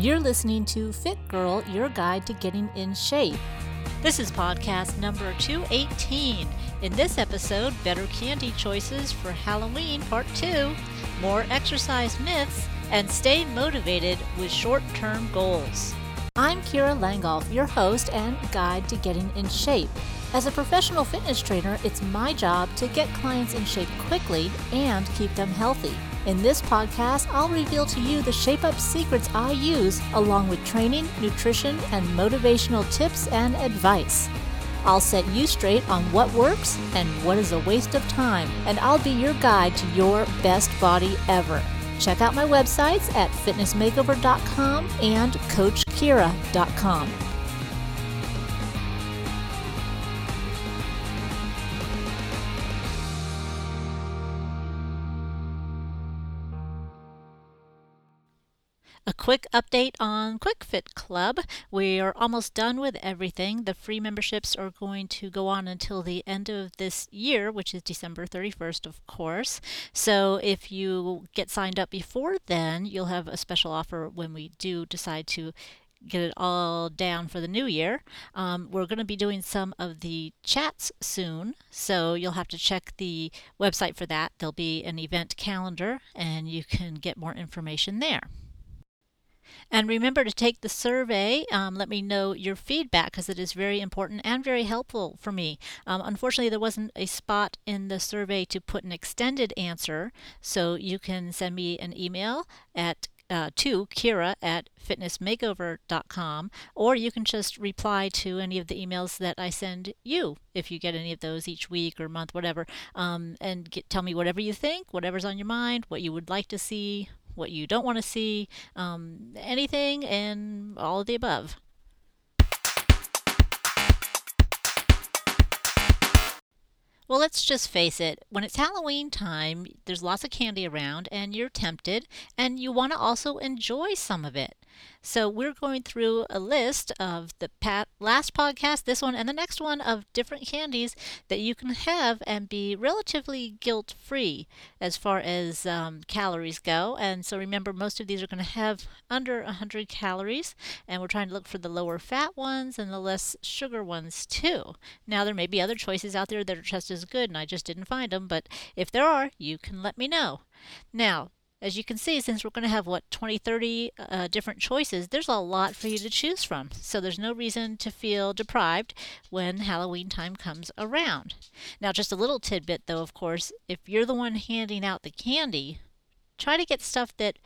You're listening to Fit Girl, your guide to getting in shape. This is podcast number 218. In this episode, better candy choices for Halloween part 2, more exercise myths, and stay motivated with short term goals. I'm Kira Langolf, your host and guide to getting in shape. As a professional fitness trainer, it's my job to get clients in shape quickly and keep them healthy. In this podcast, I'll reveal to you the shape up secrets I use, along with training, nutrition, and motivational tips and advice. I'll set you straight on what works and what is a waste of time, and I'll be your guide to your best body ever. Check out my websites at fitnessmakeover.com and coachkira.com. quick update on QuickFit Club. We are almost done with everything. The free memberships are going to go on until the end of this year, which is December 31st, of course. So if you get signed up before then, you'll have a special offer when we do decide to get it all down for the new year. Um, we're going to be doing some of the chats soon, so you'll have to check the website for that. There'll be an event calendar, and you can get more information there. And remember to take the survey. Um, let me know your feedback because it is very important and very helpful for me. Um, unfortunately, there wasn't a spot in the survey to put an extended answer, so you can send me an email at uh, to Kira at fitnessmakeover.com, or you can just reply to any of the emails that I send you if you get any of those each week or month, whatever, um, and get, tell me whatever you think, whatever's on your mind, what you would like to see, what you don't want to see, um, anything, and all of the above. Well, let's just face it. When it's Halloween time, there's lots of candy around, and you're tempted, and you want to also enjoy some of it. So we're going through a list of the pat- last podcast, this one, and the next one of different candies that you can have and be relatively guilt free as far as um, calories go. And so remember, most of these are going to have under 100 calories, and we're trying to look for the lower fat ones and the less sugar ones too. Now, there may be other choices out there that are just as good, and I just didn't find them, but if there are, you can let me know. Now, as you can see, since we're going to have, what, 20, 30 uh, different choices, there's a lot for you to choose from. So there's no reason to feel deprived when Halloween time comes around. Now, just a little tidbit, though, of course, if you're the one handing out the candy, try to get stuff that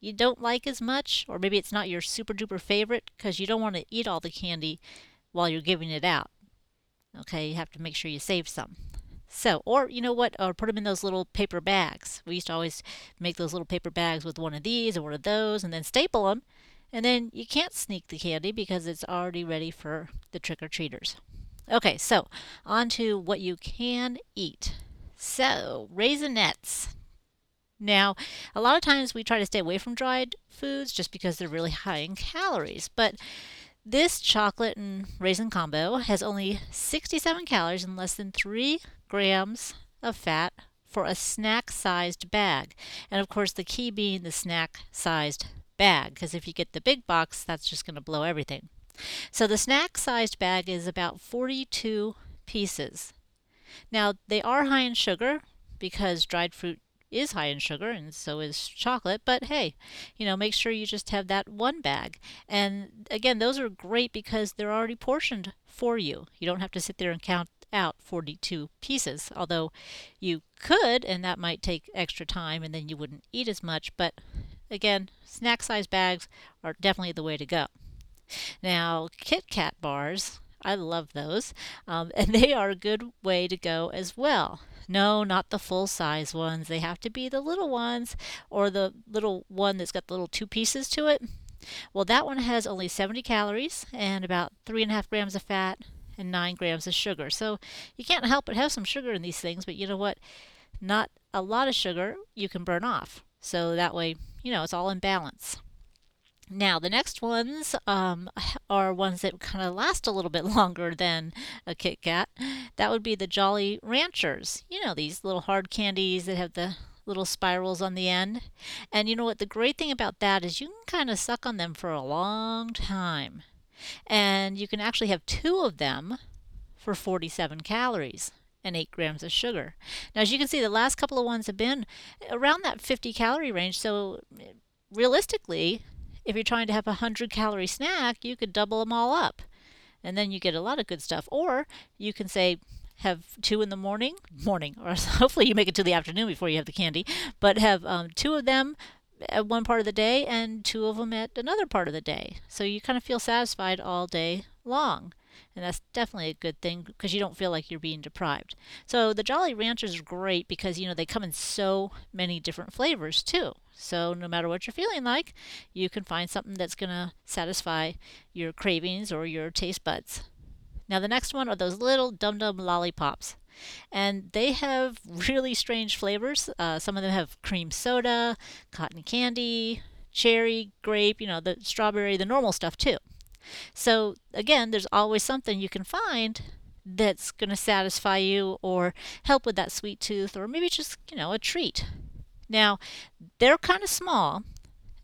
you don't like as much, or maybe it's not your super duper favorite, because you don't want to eat all the candy while you're giving it out. Okay, you have to make sure you save some. So, or you know what, or put them in those little paper bags. We used to always make those little paper bags with one of these or one of those and then staple them. And then you can't sneak the candy because it's already ready for the trick or treaters. Okay, so on to what you can eat. So, Raisinets. Now, a lot of times we try to stay away from dried foods just because they're really high in calories, but this chocolate and raisin combo has only 67 calories and less than 3 grams of fat for a snack sized bag. And of course, the key being the snack sized bag, because if you get the big box, that's just going to blow everything. So the snack sized bag is about 42 pieces. Now, they are high in sugar because dried fruit is high in sugar and so is chocolate, but hey, you know, make sure you just have that one bag. And again, those are great because they're already portioned for you. You don't have to sit there and count out 42 pieces, although you could, and that might take extra time and then you wouldn't eat as much, but again, snack size bags are definitely the way to go. Now, Kit Kat bars, I love those, um, and they are a good way to go as well. No, not the full size ones. They have to be the little ones or the little one that's got the little two pieces to it. Well, that one has only 70 calories and about three and a half grams of fat and nine grams of sugar. So you can't help but have some sugar in these things, but you know what? Not a lot of sugar you can burn off. So that way, you know, it's all in balance. Now, the next ones um, are ones that kind of last a little bit longer than a Kit Kat. That would be the Jolly Ranchers. You know, these little hard candies that have the little spirals on the end. And you know what? The great thing about that is you can kind of suck on them for a long time. And you can actually have two of them for 47 calories and 8 grams of sugar. Now, as you can see, the last couple of ones have been around that 50 calorie range. So, realistically, if you're trying to have a 100 calorie snack, you could double them all up. And then you get a lot of good stuff. Or you can say, have two in the morning, morning, or hopefully you make it to the afternoon before you have the candy, but have um, two of them at one part of the day and two of them at another part of the day. So you kind of feel satisfied all day long. And that's definitely a good thing because you don't feel like you're being deprived. So the Jolly Ranchers are great because, you know, they come in so many different flavors too. So no matter what you're feeling like, you can find something that's going to satisfy your cravings or your taste buds. Now, the next one are those little Dum Dum lollipops. And they have really strange flavors. Uh, some of them have cream soda, cotton candy, cherry, grape, you know, the strawberry, the normal stuff too. So, again, there's always something you can find that's going to satisfy you or help with that sweet tooth or maybe just, you know, a treat. Now, they're kind of small,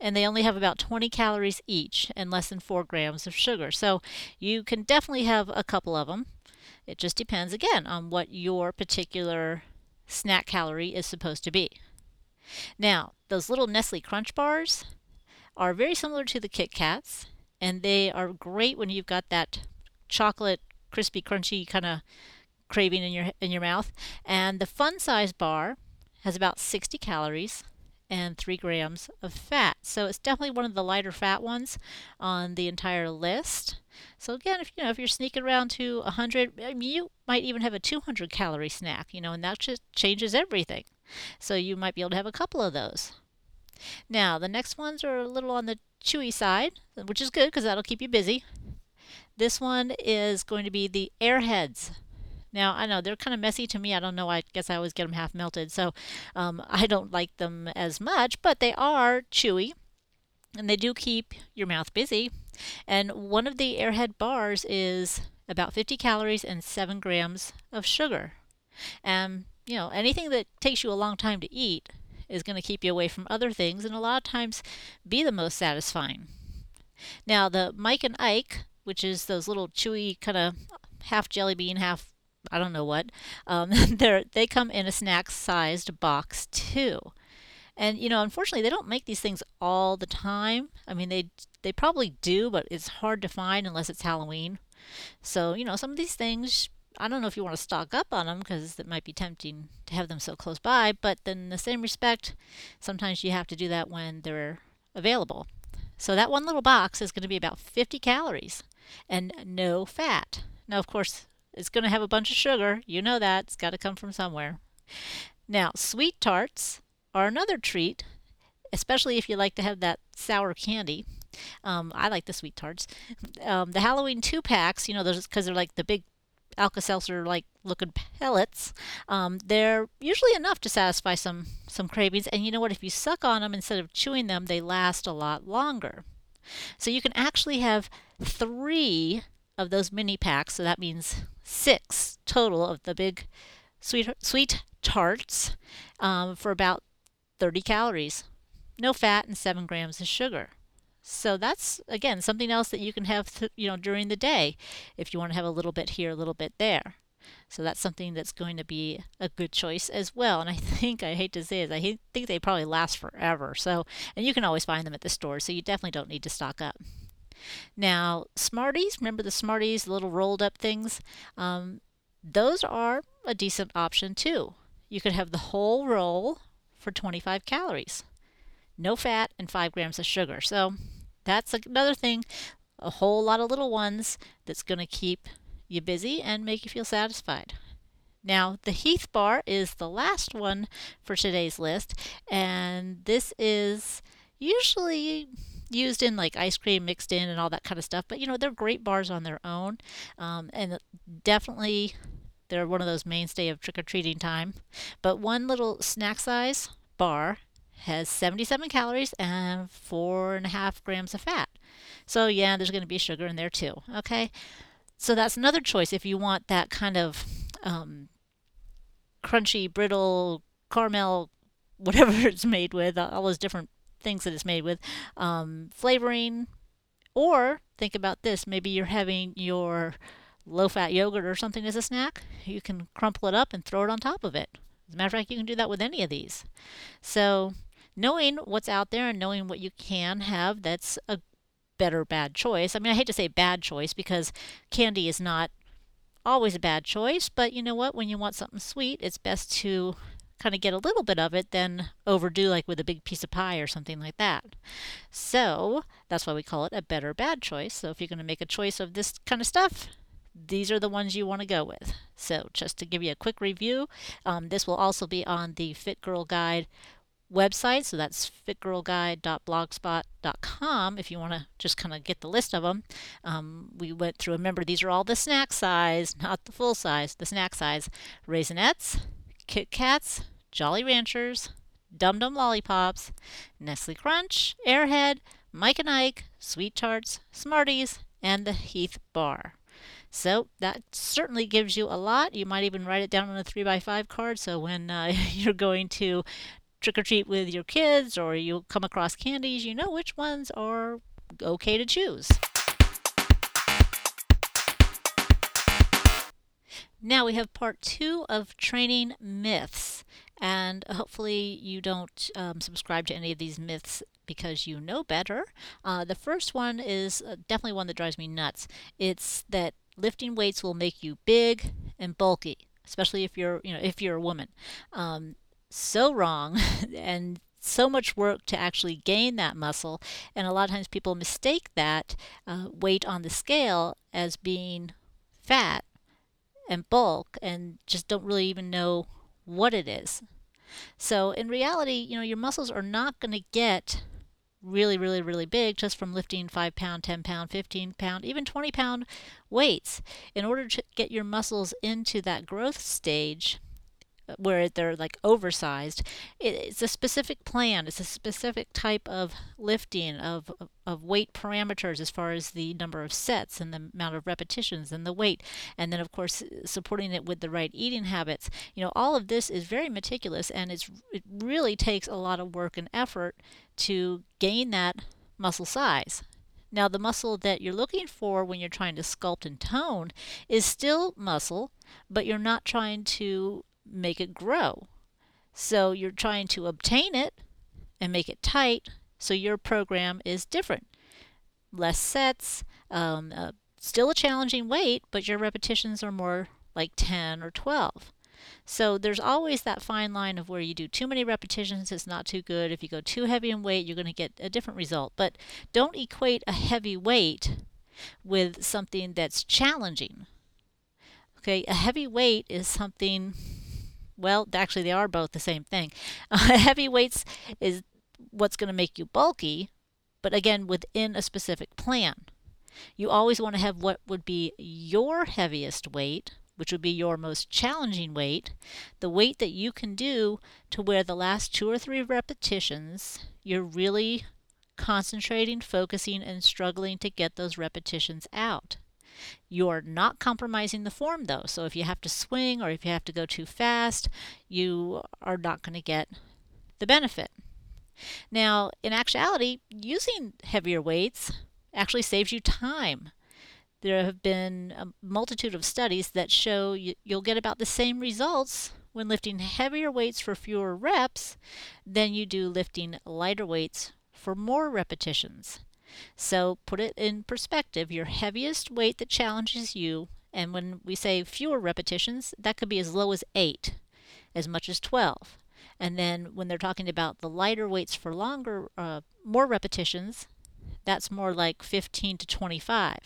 and they only have about 20 calories each and less than 4 grams of sugar. So you can definitely have a couple of them. It just depends, again, on what your particular snack calorie is supposed to be. Now, those little Nestle Crunch bars are very similar to the Kit Kats, and they are great when you've got that chocolate, crispy, crunchy kind of craving in your in your mouth. And the fun size bar has about 60 calories and 3 grams of fat. So it's definitely one of the lighter fat ones on the entire list. So again, if you know if you're sneaking around to 100, I mean, you might even have a 200 calorie snack, you know, and that just changes everything. So you might be able to have a couple of those. Now, the next ones are a little on the chewy side, which is good because that'll keep you busy. This one is going to be the Airheads. Now, I know they're kind of messy to me. I don't know. I guess I always get them half melted. So um, I don't like them as much, but they are chewy and they do keep your mouth busy. And one of the Airhead bars is about 50 calories and 7 grams of sugar. And, you know, anything that takes you a long time to eat is going to keep you away from other things and a lot of times be the most satisfying. Now, the Mike and Ike, which is those little chewy kind of half jelly bean, half I don't know what. Um, they they come in a snack sized box too. And you know, unfortunately, they don't make these things all the time. I mean, they they probably do, but it's hard to find unless it's Halloween. So you know, some of these things, I don't know if you want to stock up on them because it might be tempting to have them so close by. But then, in the same respect, sometimes you have to do that when they're available. So that one little box is going to be about 50 calories and no fat. Now, of course, it's going to have a bunch of sugar. You know that. It's got to come from somewhere. Now, sweet tarts are another treat, especially if you like to have that sour candy. Um, I like the sweet tarts. Um, the Halloween two packs, you know, those because they're like the big Alka-Seltzer like looking pellets. Um, they're usually enough to satisfy some some cravings. And you know what? If you suck on them instead of chewing them, they last a lot longer. So you can actually have three of those mini packs. So that means six total of the big sweet sweet tarts um, for about 30 calories, no fat, and seven grams of sugar. So that's again something else that you can have, th- you know, during the day, if you want to have a little bit here, a little bit there. So that's something that's going to be a good choice as well. And I think I hate to say it, I think they probably last forever. So and you can always find them at the store, so you definitely don't need to stock up. Now, Smarties, remember the Smarties, the little rolled up things? Um, those are a decent option too. You could have the whole roll for 25 calories, no fat, and 5 grams of sugar. So that's another thing, a whole lot of little ones that's going to keep you busy and make you feel satisfied. Now, the Heath bar is the last one for today's list, and this is usually used in like ice cream mixed in and all that kind of stuff. But you know, they're great bars on their own, um, and definitely they're one of those mainstay of trick or treating time. But one little snack size bar has 77 calories and four and a half grams of fat. So yeah, there's going to be sugar in there too. Okay, so that's another choice if you want that kind of um, crunchy, brittle caramel whatever it's made with, all those different things that it's made with, um, flavoring, or think about this maybe you're having your low fat yogurt or something as a snack. You can crumple it up and throw it on top of it. As a matter of fact, you can do that with any of these. So, knowing what's out there and knowing what you can have, that's a better bad choice. I mean, I hate to say bad choice because candy is not always a bad choice, but you know what? When you want something sweet, it's best to kind of get a little bit of it than overdo like with a big piece of pie or something like that. So that's why we call it a better bad choice. So if you're going to make a choice of this kind of stuff, these are the ones you want to go with. So just to give you a quick review, um, this will also be on the Fit Girl Guide website. So that's fitgirlguide.blogspot.com if you want to just kind of get the list of them. Um, we went through, remember, these are all the snack size, not the full size, the snack size. Raisinets, Kit Kats, Jolly Ranchers, Dum Dum Lollipops, Nestle Crunch, Airhead, Mike and Ike, Sweet Tarts, Smarties, and the Heath Bar. So that certainly gives you a lot. You might even write it down on a 3x5 card so when uh, you're going to trick or treat with your kids or you come across candies, you know which ones are okay to choose. Now we have part two of training myths, and hopefully you don't um, subscribe to any of these myths because you know better. Uh, the first one is uh, definitely one that drives me nuts. It's that lifting weights will make you big and bulky, especially if you're you know if you're a woman. Um, so wrong, and so much work to actually gain that muscle, and a lot of times people mistake that uh, weight on the scale as being fat and bulk and just don't really even know what it is. So in reality, you know, your muscles are not going to get really, really, really big just from lifting 5 pound, 10 pound, 15 pound, even 20 pound weights. In order to get your muscles into that growth stage, where they're like oversized. It's a specific plan. It's a specific type of lifting of, of weight parameters as far as the number of sets and the amount of repetitions and the weight. And then of course supporting it with the right eating habits. You know, all of this is very meticulous and it's it really takes a lot of work and effort to gain that muscle size. Now, the muscle that you're looking for when you're trying to sculpt and tone is still muscle, but you're not trying to make it grow. So you're trying to obtain it and make it tight, so your program is different. Less sets, um, uh, still a challenging weight, but your repetitions are more like 10 or 12. So there's always that fine line of where you do too many repetitions, it's not too good. If you go too heavy in weight, you're going to get a different result. But don't equate a heavy weight with something that's challenging. Okay, a heavy weight is something well, actually, they are both the same thing. Heavy weights is what's going to make you bulky, but again, within a specific plan. You always want to have what would be your heaviest weight, which would be your most challenging weight, the weight that you can do to where the last two or three repetitions you're really concentrating, focusing, and struggling to get those repetitions out. You're not compromising the form though. So if you have to swing or if you have to go too fast, you are not going to get the benefit. Now, in actuality, using heavier weights actually saves you time. There have been a multitude of studies that show you, will get about the same results when lifting heavier weights for fewer reps than you do lifting lighter weights for more repetitions. So put it in perspective your heaviest weight that challenges you, and when we say fewer repetitions, that could be as low as 8, as much as 12. And then when they're talking about the lighter weights for longer, uh, more repetitions, that's more like 15 to 25.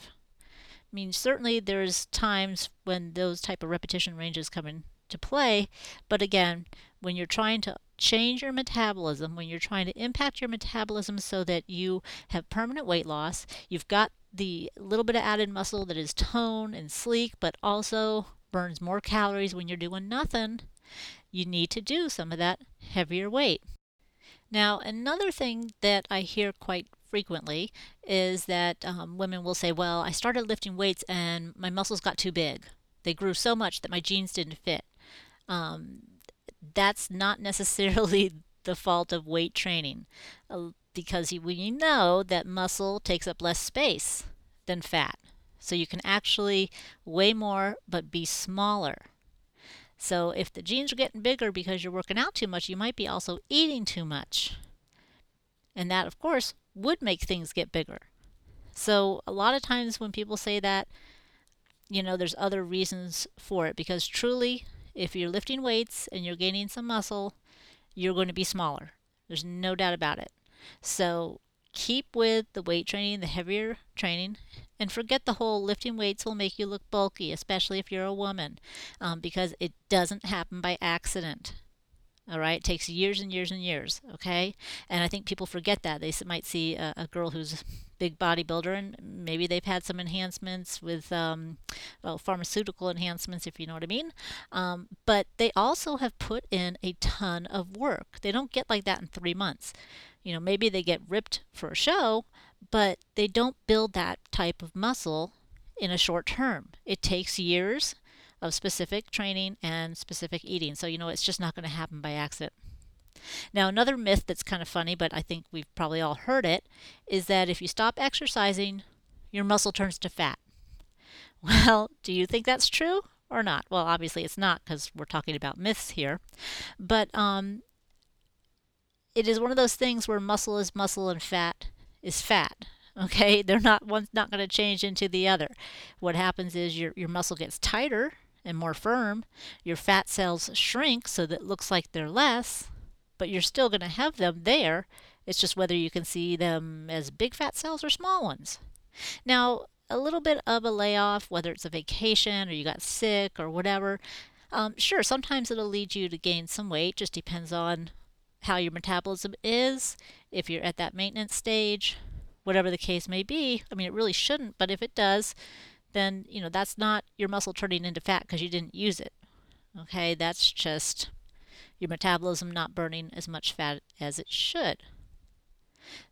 I mean, certainly there's times when those type of repetition ranges come into play, but again, when you're trying to change your metabolism, when you're trying to impact your metabolism so that you have permanent weight loss, you've got the little bit of added muscle that is toned and sleek, but also burns more calories when you're doing nothing, you need to do some of that heavier weight. Now, another thing that I hear quite frequently is that um, women will say, Well, I started lifting weights and my muscles got too big. They grew so much that my jeans didn't fit. Um, that's not necessarily the fault of weight training uh, because we know that muscle takes up less space than fat. So you can actually weigh more but be smaller. So if the jeans are getting bigger because you're working out too much, you might be also eating too much. And that, of course, would make things get bigger. So a lot of times when people say that, you know, there's other reasons for it because truly, if you're lifting weights and you're gaining some muscle, you're going to be smaller. There's no doubt about it. So keep with the weight training, the heavier training, and forget the whole lifting weights will make you look bulky, especially if you're a woman, um, because it doesn't happen by accident. All right, it takes years and years and years. Okay, and I think people forget that they might see a, a girl who's big bodybuilder and maybe they've had some enhancements with um, well pharmaceutical enhancements if you know what i mean um, but they also have put in a ton of work they don't get like that in three months you know maybe they get ripped for a show but they don't build that type of muscle in a short term it takes years of specific training and specific eating. So, you know, it's just not going to happen by accident. Now, another myth that's kind of funny, but I think we've probably all heard it, is that if you stop exercising, your muscle turns to fat. Well, do you think that's true or not? Well, obviously it's not because we're talking about myths here. But um, it is one of those things where muscle is muscle and fat is fat. Okay, they're not one's not going to change into the other. What happens is your your muscle gets tighter and more firm. Your fat cells shrink so that it looks like they're less, but you're still going to have them there. It's just whether you can see them as big fat cells or small ones. Now, a little bit of a layoff, whether it's a vacation or you got sick or whatever, um, sure, sometimes it'll lead you to gain some weight, just depends on how your metabolism is, if you're at that maintenance stage, whatever the case may be. I mean, it really shouldn't, but if it does, then you know that's not your muscle turning into fat because you didn't use it. Okay, that's just your metabolism not burning as much fat as it should.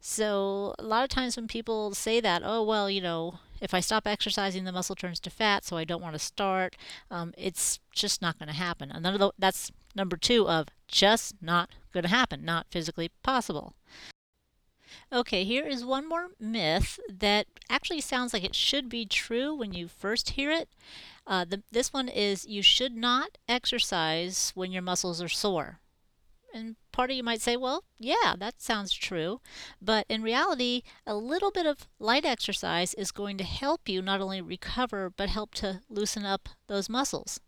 So a lot of times when people say that, oh well, you know, if I stop exercising, the muscle turns to fat, so I don't want to start. Um, it's just not going to happen. Another that's number two of just not going to happen, not physically possible. Okay, here is one more myth that actually sounds like it should be true when you first hear it. Uh, the, this one is you should not exercise when your muscles are sore. And part of you might say, well, yeah, that sounds true. But in reality, a little bit of light exercise is going to help you not only recover, but help to loosen up those muscles.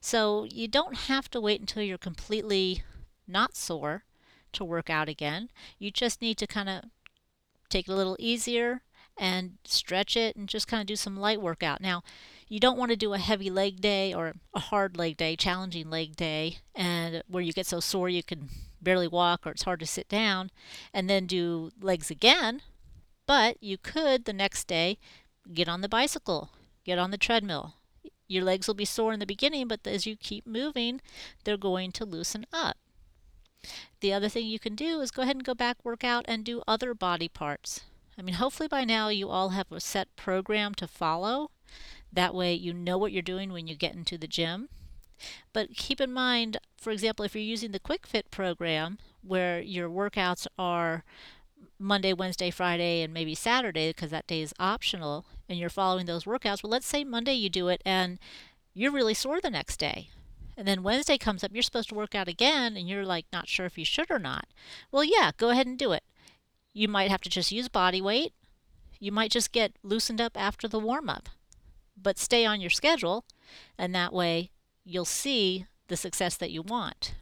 So you don't have to wait until you're completely not sore to work out again. You just need to kind of take it a little easier and stretch it and just kind of do some light workout. Now, you don't want to do a heavy leg day or a hard leg day, challenging leg day, and where you get so sore you can barely walk or it's hard to sit down, and then do legs again. But you could the next day get on the bicycle, get on the treadmill. Your legs will be sore in the beginning, but as you keep moving, they're going to loosen up. The other thing you can do is go ahead and go back, work out, and do other body parts. I mean, hopefully by now you all have a set program to follow. That way you know what you're doing when you get into the gym. But keep in mind, for example, if you're using the Quick Fit program where your workouts are Monday, Wednesday, Friday, and maybe Saturday because that day is optional, and you're following those workouts, well, let's say Monday you do it and you're really sore the next day and then Wednesday comes up, you're supposed to work out again, and you're like not sure if you should or not. Well, yeah, go ahead and do it. You might have to just use body weight. You might just get loosened up after the warm up, but stay on your schedule, and that way you'll see the success that you want.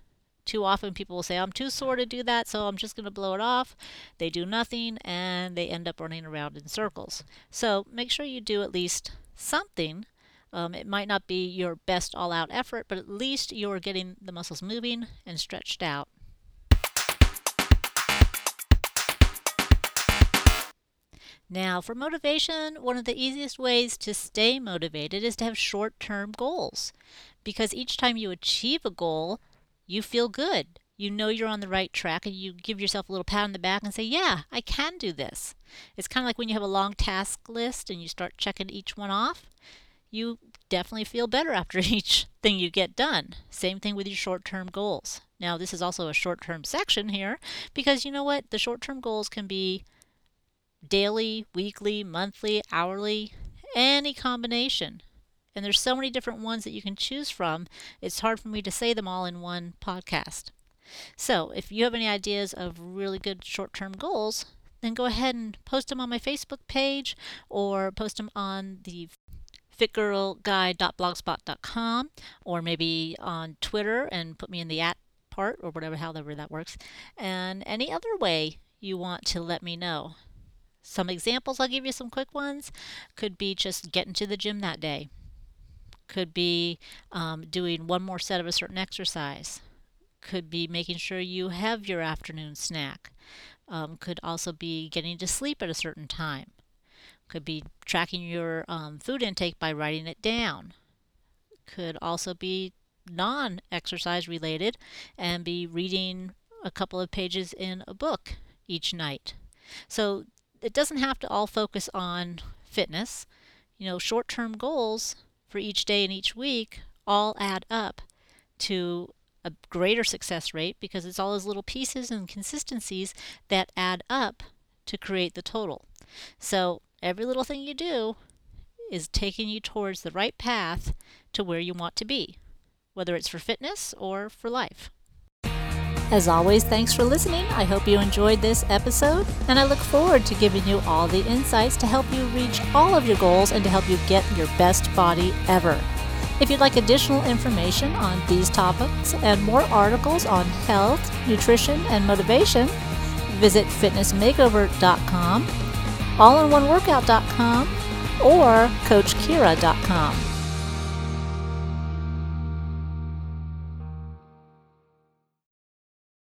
Too often people will say, I'm too sore to do that, so I'm just going to blow it off. They do nothing and they end up running around in circles. So make sure you do at least something um, it might not be your best all out effort, but at least you're getting the muscles moving and stretched out. Now, for motivation, one of the easiest ways to stay motivated is to have short term goals because each time you achieve a goal, you feel good. You know you're on the right track and you give yourself a little pat on the back and say, Yeah, I can do this. It's kind of like when you have a long task list and you start checking each one off you definitely feel better after each thing you get done. Same thing with your short term goals. Now, this is also a short term section here because you know what? The short term goals can be daily, weekly, monthly, hourly, any combination. And there's so many different ones that you can choose from, it's hard for me to say them all in one podcast. So, if you have any ideas of really good short term goals, then go ahead and post them on my Facebook page or post them on the fitgirlguide.blogspot.com or maybe on Twitter and put me in the at part or whatever, however that works. And any other way you want to let me know. Some examples, I'll give you some quick ones, could be just getting to the gym that day, could be um, doing one more set of a certain exercise, could be making sure you have your afternoon snack, um, could also be getting to sleep at a certain time, could be tracking your um, food intake by writing it down, could also be non exercise related and be reading a couple of pages in a book each night. So it doesn't have to all focus on fitness. You know, short term goals for each day and each week all add up to a greater success rate because it's all those little pieces and consistencies that add up to create the total. So every little thing you do is taking you towards the right path to where you want to be, whether it's for fitness or for life. As always, thanks for listening. I hope you enjoyed this episode, and I look forward to giving you all the insights to help you reach all of your goals and to help you get your best body ever. If you'd like additional information on these topics and more articles on health, nutrition, and motivation, visit fitnessmakeover.com, allinoneworkout.com, or coachkira.com.